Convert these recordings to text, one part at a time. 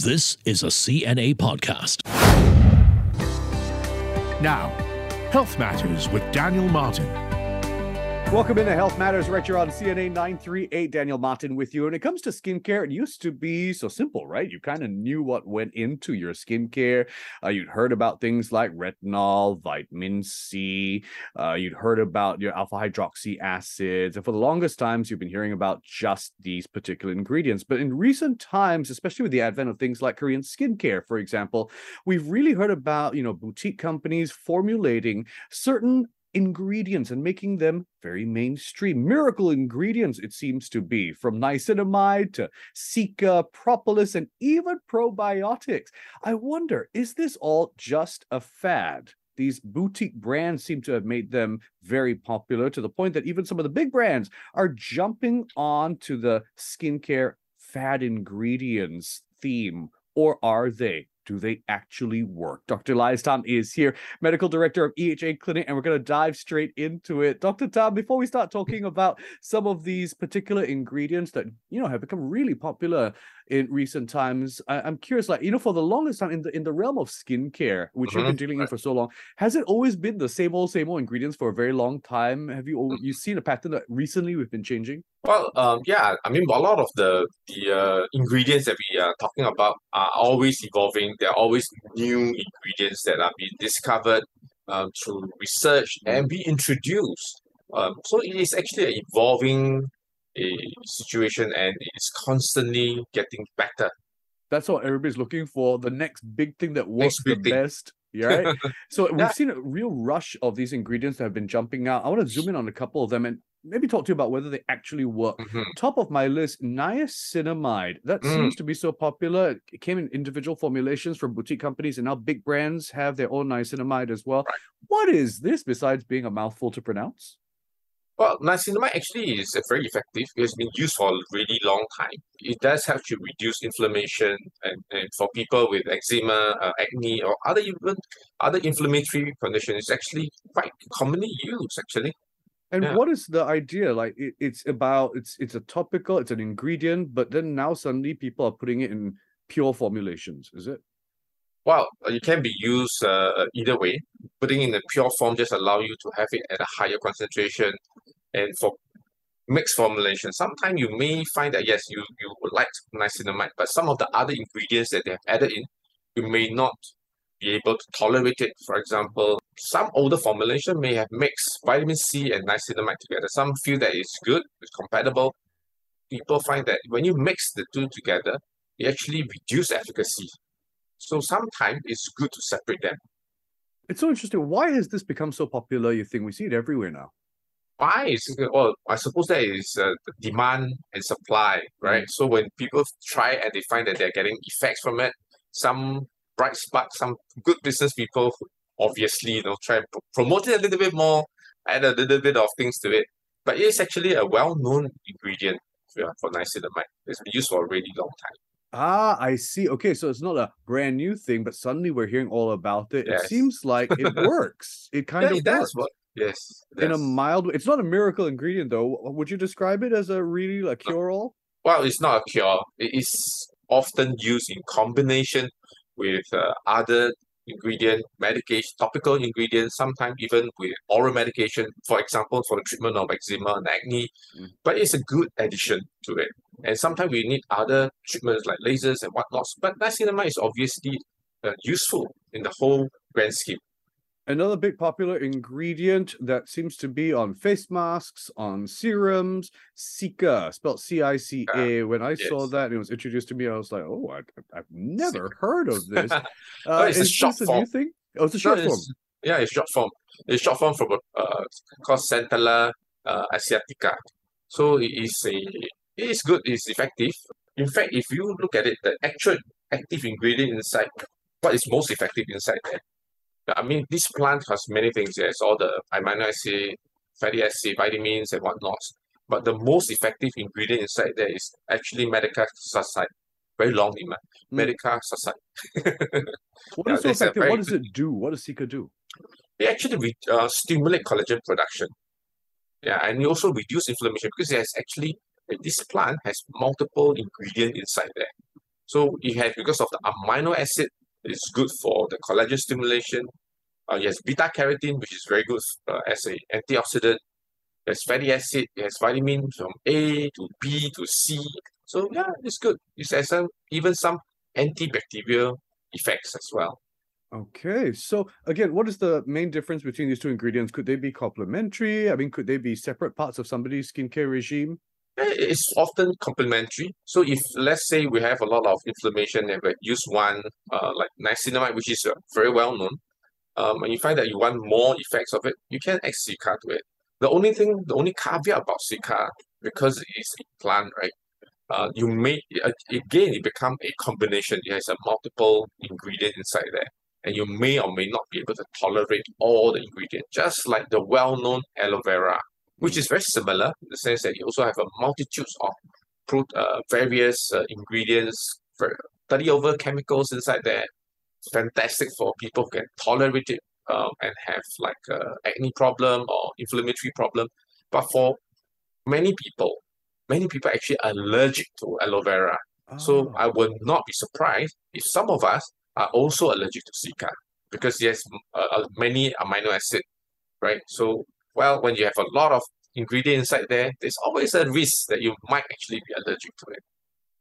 This is a CNA podcast. Now, Health Matters with Daniel Martin. Welcome into Health Matters right here on CNA 938. Daniel Martin with you. When it comes to skincare, it used to be so simple, right? You kind of knew what went into your skincare. Uh, you'd heard about things like retinol, vitamin C. Uh, you'd heard about your alpha hydroxy acids. And for the longest times, you've been hearing about just these particular ingredients. But in recent times, especially with the advent of things like Korean skincare, for example, we've really heard about, you know, boutique companies formulating certain ingredients and making them very mainstream. Miracle ingredients, it seems to be, from niacinamide to cica, propolis, and even probiotics. I wonder, is this all just a fad? These boutique brands seem to have made them very popular to the point that even some of the big brands are jumping on to the skincare fad ingredients theme. Or are they? Do they actually work? Dr. Elias Tam is here, medical director of EHA Clinic, and we're going to dive straight into it. Dr. Tam, before we start talking about some of these particular ingredients that you know have become really popular in recent times. I, am curious, like you know, for the longest time in the in the realm of skincare, which mm-hmm. you've been dealing in for so long, has it always been the same old same old ingredients for a very long time? Have you mm-hmm. you seen a pattern that recently we've been changing? Well, um, yeah, I mean, a lot of the the uh, ingredients that we are talking about are always evolving. There are always new ingredients that are being discovered um, through research and be introduced. Um, so it is actually an evolving a situation and it's constantly getting better. That's what everybody's looking for. The next big thing that works the thing. best. Yeah, right. so we've seen a real rush of these ingredients that have been jumping out. I want to zoom in on a couple of them and maybe talk to you about whether they actually work. Mm-hmm. Top of my list, niacinamide. That mm. seems to be so popular. It came in individual formulations from boutique companies, and now big brands have their own niacinamide as well. Right. What is this besides being a mouthful to pronounce? Well, niacinamide actually is very effective. It's been used for a really long time. It does help to reduce inflammation, and, and for people with eczema, uh, acne, or other even other inflammatory conditions, it's actually quite commonly used. Actually. And yeah. what is the idea? Like it, it's about it's it's a topical, it's an ingredient, but then now suddenly people are putting it in pure formulations. Is it? Well, it can be used uh, either way. Putting in the pure form just allow you to have it at a higher concentration. And for mixed formulation, sometimes you may find that yes, you, you would like niacinamide, but some of the other ingredients that they have added in, you may not be able to tolerate it. For example, some older formulation may have mixed vitamin C and niacinamide together. Some feel that it's good, it's compatible. People find that when you mix the two together, you actually reduce efficacy. So sometimes it's good to separate them. It's so interesting. Why has this become so popular? You think we see it everywhere now? Why is well? I suppose that is uh, demand and supply, right? Mm. So when people try and they find that they're getting effects from it, some bright spark, some good business people obviously you know try and promote it a little bit more, add a little bit of things to it. But it's actually a well-known ingredient for, for niacinamide. It's been used for a really long time. Ah, I see. Okay, so it's not a brand new thing, but suddenly we're hearing all about it. Yes. It seems like it works. It kind yeah, of it works. Does Yes. In a mild way. It's not a miracle ingredient though. Would you describe it as a really a cure all? Well, it's not a cure. It is often used in combination with uh, other ingredient, medication, topical ingredients, sometimes even with oral medication, for example, for the treatment of eczema and acne. Mm. But it's a good addition to it. And sometimes we need other treatments like lasers and whatnot. But niacinamide is obviously uh, useful in the whole grand scheme. Another big popular ingredient that seems to be on face masks, on serums, Cica, spelled C-I-C-A. When I yes. saw that and it was introduced to me, I was like, "Oh, I, have never heard of this." Uh, oh, it's a short form. A new thing? Oh, it's a short no, form. Yeah, it's short form. It's short form from uh, called Centella uh, asiatica. So it is a it is good. It's effective. In fact, if you look at it, the actual active ingredient inside, what is most effective inside there? I mean, this plant has many things. Yes, all the amino acid, fatty acid, vitamins, and whatnot. But the most effective ingredient inside there is actually madecassoside. Very long name, mm. madecassoside. what is so effective? What does it do? What does Cica do? It actually uh, stimulate collagen production. Yeah, and it also reduce inflammation because there's actually this plant has multiple ingredients inside there. So it has because of the amino acid, it's good for the collagen stimulation. Uh, yes, beta carotene, which is very good uh, as a antioxidant. There's fatty acid, it has vitamin from A to B to C. So yeah, it's good. It has some even some antibacterial effects as well. Okay, so again, what is the main difference between these two ingredients? Could they be complementary? I mean, could they be separate parts of somebody's skincare regime? Eh, It's often complementary. So if let's say we have a lot of inflammation and we use one, uh, like niacinamide, which is uh, very well known, um, and you find that you want more effects of it, you can add Cica to it. The only thing, the only caveat about Cica, because it's a plant, right? Uh, you may uh, again it become a combination. It has a multiple ingredient inside there, and you may or may not be able to tolerate all the ingredients. Just like the well-known aloe vera, which is very similar in the sense that you also have a multitudes of pro- uh, various uh, ingredients, for 30 over chemicals inside there. Fantastic for people who can tolerate it um, and have like uh, acne problem or inflammatory problem. But for many people, many people actually allergic to aloe vera. So Oh. I would not be surprised if some of us are also allergic to Cica because yes, uh, uh, many amino acid, right? So well, when you have a lot of ingredient inside there, there's always a risk that you might actually be allergic to it.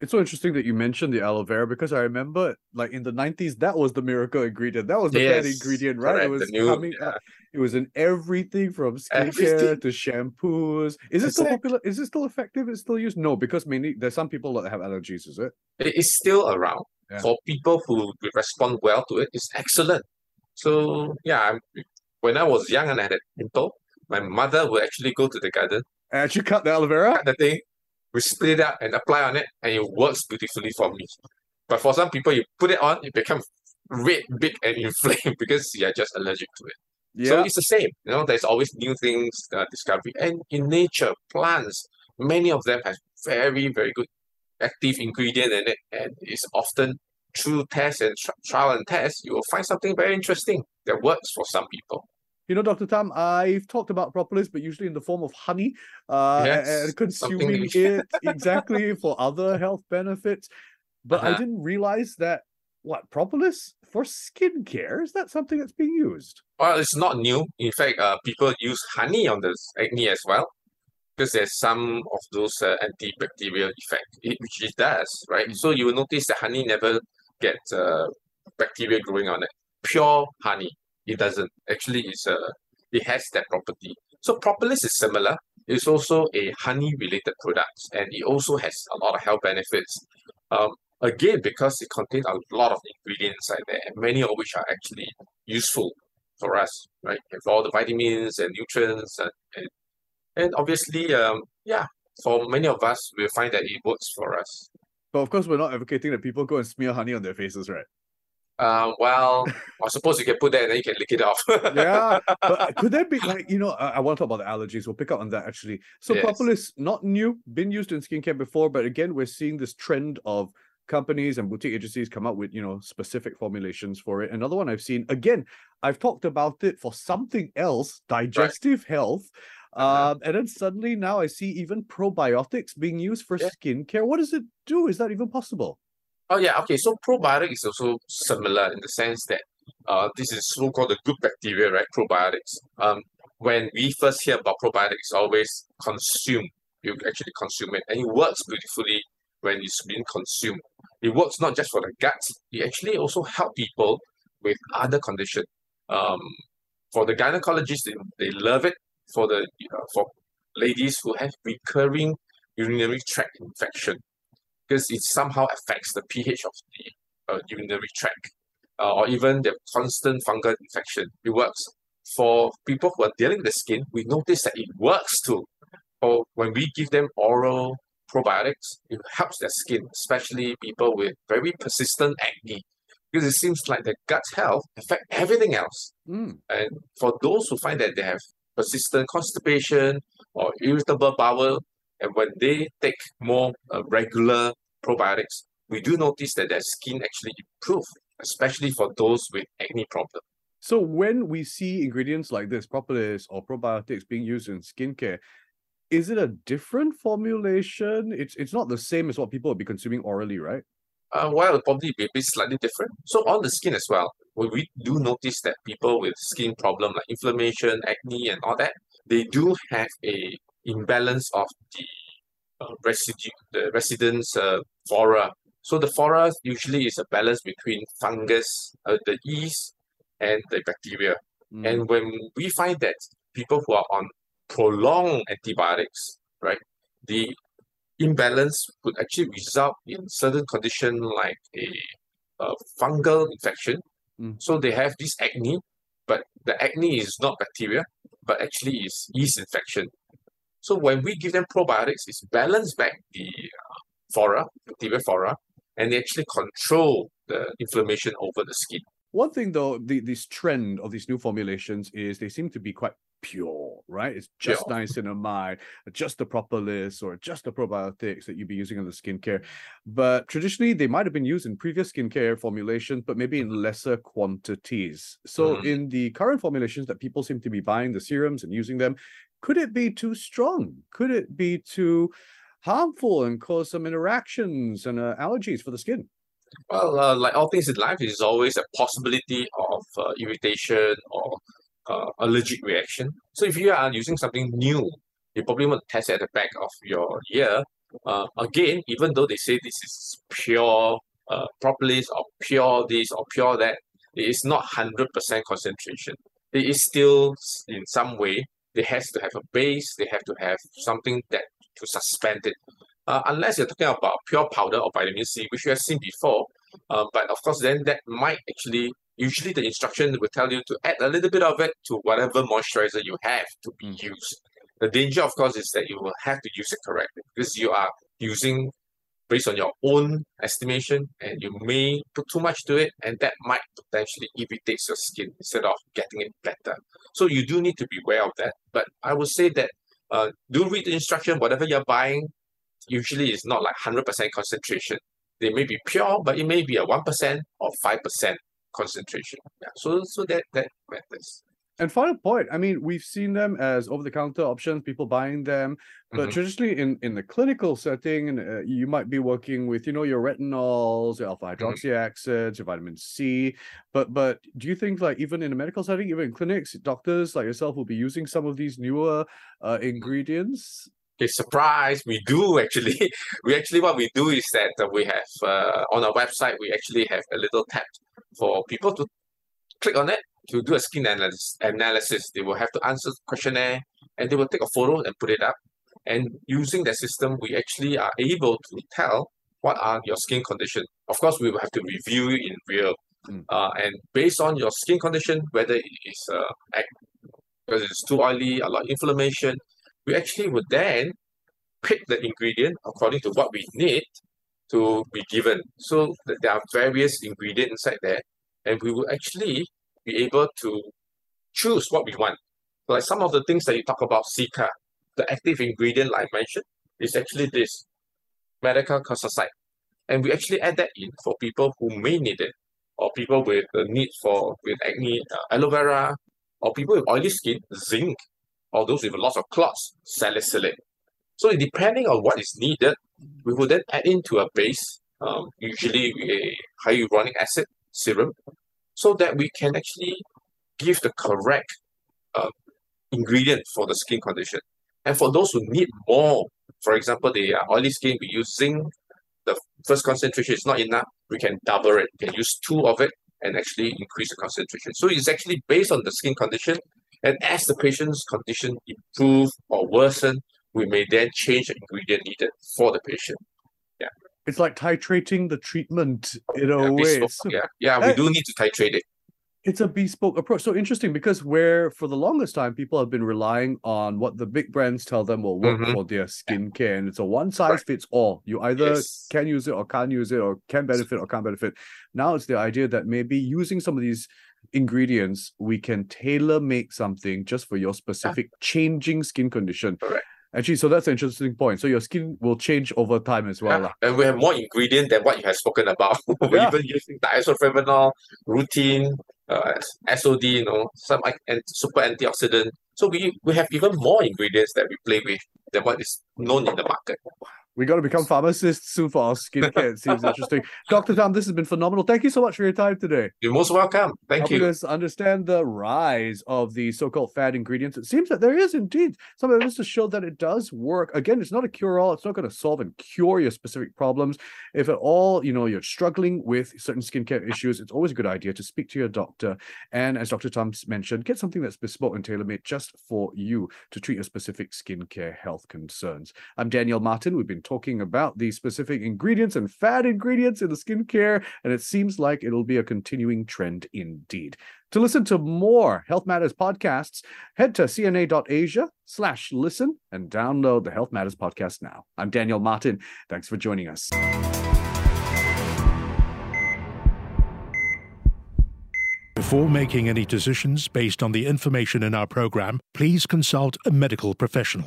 It's so interesting that you mentioned the aloe vera because I remember, like in the nineties, that was the miracle ingredient. That was the bad Yes, ingredient, right? It correct, the was new- coming. yeah. it was in everything from skincare Everything. to shampoos. Is it still popular? Is it still effective? It's still used? No, because mainly there's some people that have allergies. Is it? It is still around Yeah. for people who respond well to it. It's excellent. So yeah, I'm, when I was young and I had a pimple, my mother would actually go to the garden, And actually, cut the aloe vera. cut the thing, we split it up and apply on it, and it works beautifully for me. But for some people, you put it on, it becomes red, big, and inflamed because you are just allergic to it. So it's the same. You know, there's always new things uh, discovery. And in nature, plants, many of them have very, very good active ingredient in it. And it's often through tests and tr- trial and test, you will find something very interesting that works for some people. You know, Dr. Tam, I've talked about propolis, but usually in the form of honey, uh, Yes, and consuming it exactly for other health benefits. But I Uh-huh. didn't realize that what propolis for skincare is that something that's being used? Well, it's not new. In fact, uh, people use honey on the acne as well because there's some of those uh, antibacterial effect, it, which it does, right? Mm. So you will notice the honey never get uh, bacteria growing on it. Pure honey, it doesn't. Actually, it's uh, it has that property. So propolis is similar. It's also a honey-related product, and it also has a lot of health benefits. Um, again, because it contains a lot of ingredients inside there, many of which are actually useful for us, right? Have all the vitamins and nutrients, and and, and obviously, um, yeah, for many of us, we'll find that it works for us. But of course, we're not advocating that people go and smear honey on their faces, right? Uh, well, I suppose you can put that and then you can lick it off. Yeah, but could that be like you know? I, I want to talk about the allergies. We'll pick up on that actually. So Yes. propolis, not new, been used in skincare before, but again, we're seeing this trend of companies and boutique agencies come up with you know specific formulations for it. Another one I've seen again, I've talked about it for something else, digestive health. Uh-huh. Um, and then suddenly now I see even probiotics being used for Yeah. skincare. What does it do? Is that even possible? Oh yeah, okay. So probiotic is also similar in the sense that uh, this is so-called the good bacteria, right? Probiotics. Um, when we first hear about probiotics, it's always consume. You actually consume it, and it works beautifully when it's being consumed. It works not just for the gut; it actually also help people with other conditions. Um, for the gynecologists, they, they love it. For the uh, for ladies who have recurring urinary tract infection because it somehow affects the pH of the uh, urinary tract, uh, or even the constant fungal infection. It works. For people who are dealing with the skin, we notice that it works too. Or when we give them oral probiotics, it helps their skin, especially people with very persistent acne, because it seems like the gut health affect everything else. Mm. And for those who find that they have persistent constipation or irritable bowel, and when they take more uh, regular probiotics, we do notice that their skin actually improve, especially for those with acne problem. So when we see ingredients like this, propolis or probiotics being used in skincare, is it a different formulation? It's it's not the same as what people would be consuming orally, right? Uh, well, probably be slightly different. So on the skin as well, we, we do notice that people with skin problem like inflammation, acne, and all that, they do have a imbalance of the uh, residue, the residence uh, flora. So the flora usually is a balance between fungus, uh, the yeast, and the bacteria. Mm. And when we find that people who are on prolonged antibiotics, right, the imbalance could actually result in certain condition like a, a fungal infection. Mm. So they have this acne, but the acne is not bacteria, but actually is yeast infection. So when we give them probiotics, it's balance back the uh, flora, bacterial flora, and they actually control the inflammation over the skin. One thing though, the this trend of these new formulations is they seem to be quite pure, right? It's just Pure. niacinamide, just the propolis, or just the probiotics that you'd be using in the skincare. But traditionally, they might have been used in previous skincare formulations, but maybe in lesser quantities. So Mhm. in the current formulations that people seem to be buying the serums and using them, could it be too strong? Could it be too harmful and cause some interactions and uh, allergies for the skin? Well, uh, like all things in life, there's always a possibility of uh, irritation or uh, allergic reaction. So if you are using something new, you probably want to test it at the back of your ear. Uh, again, even though they say this is pure uh, propolis or pure this or pure that, it is not 100% concentration. It is still, in some way, they has to have a base, they have to have something that to suspend it. Uh, unless you're talking about pure powder or vitamin C, which we have seen before. Uh, but of course, then that might actually, usually the instruction will tell you to add a little bit of it to whatever moisturizer you have to be Mm. used. The danger, of course, is that you will have to use it correctly because you are using based on your own estimation and you may put too much to it and that might potentially irritate your skin instead of getting it better. So you do need to be aware of that. But I would say that uh, do read the instruction, whatever you're buying, usually it's not like 100% concentration. They may be pure, but it may be a 1% or 5% concentration. Yeah. So so that that matters. And final point, I mean, we've seen them as over-the-counter options, people buying them, but Mhm. traditionally in in the clinical setting, uh, you might be working with, you know, your retinols, your alpha Mm-hmm. hydroxy acids, your vitamin C. But but do you think like even in a medical setting, even in clinics, doctors like yourself will be using some of these newer uh, ingredients? Okay, surprise, we do actually. We actually what we do is that uh, we have uh, on our website we actually have a little tab for people to click on it to do a skin analysis. Analysis. They will have to answer the questionnaire and they will take a photo and put it up. And using that system, we actually are able to tell what are your skin condition. Of course, we will have to review it in real. Mm. Uh, and based on your skin condition, whether it is uh, because it's too oily, a lot of inflammation, we actually would then pick the ingredient according to what we need to be given. So th- there are various ingredients inside there, and we will actually be able to choose what we want. Like some of the things that you talk about, Cica, the active ingredient like I mentioned is actually this madecassoside. And we actually add that in for people who may need it, or people with the need for with acne, uh, aloe vera, or people with oily skin, zinc, or those with lots of clots, salicylic. So depending on what is needed, we will then add into a base, um, usually a hyaluronic acid serum, so that we can actually give the correct uh, ingredient for the skin condition. And for those who need more, for example, they are oily skin, we use zinc. The first concentration is not enough. We can double it. We can use two of it and actually increase the concentration. So it's actually based on the skin condition. And as the patient's condition improve or worsen, we may then change the ingredient needed for the patient. It's like titrating the treatment in a Yeah, way. bespoke, yeah, yeah, we do need to titrate it. It's a bespoke approach. So interesting because where for the longest time people have been relying on what the big brands tell them will work Mhm. for their skincare, and it's a one size fits all. You either Yes. can use it or can't use it, or can benefit or can't benefit. Now it's the idea that maybe using some of these ingredients, we can tailor make something just for your specific changing skin condition. Correct. Actually, so that's an interesting point. So your skin will change over time as well. Yeah, and we have more ingredient than what you have spoken about. We're Yeah. even using diisophenol, rutin, uh, SOD, you know, some like, and super antioxidant. So we we have even more ingredients that we play with. than what is known in the market. We got to become pharmacists soon for our skincare. It seems interesting. Dr. Tam, this has been phenomenal. Thank you so much for your time today. You're most welcome. Thank Helping you. us understand the rise of the so-called fad ingredients. It seems that there is indeed some evidence to show that it does work. Again, it's not a cure-all. It's not going to solve and cure your specific problems. If at all, you know, you're struggling with certain skincare issues, it's always a good idea to speak to your doctor. And as Dr. Tam mentioned, get something that's bespoke and tailor-made just for you to treat your specific skincare health concerns. I'm Daniel Martin. We've been talking about the specific ingredients and fad ingredients in the skincare, and it seems like it'll be a continuing trend indeed. To listen to more Health Matters podcasts, head to cna.asia slash listen and download the Health Matters podcast now. I'm Daniel Martin. Thanks for joining us. Before making any decisions based on the information in our program, please consult a medical professional.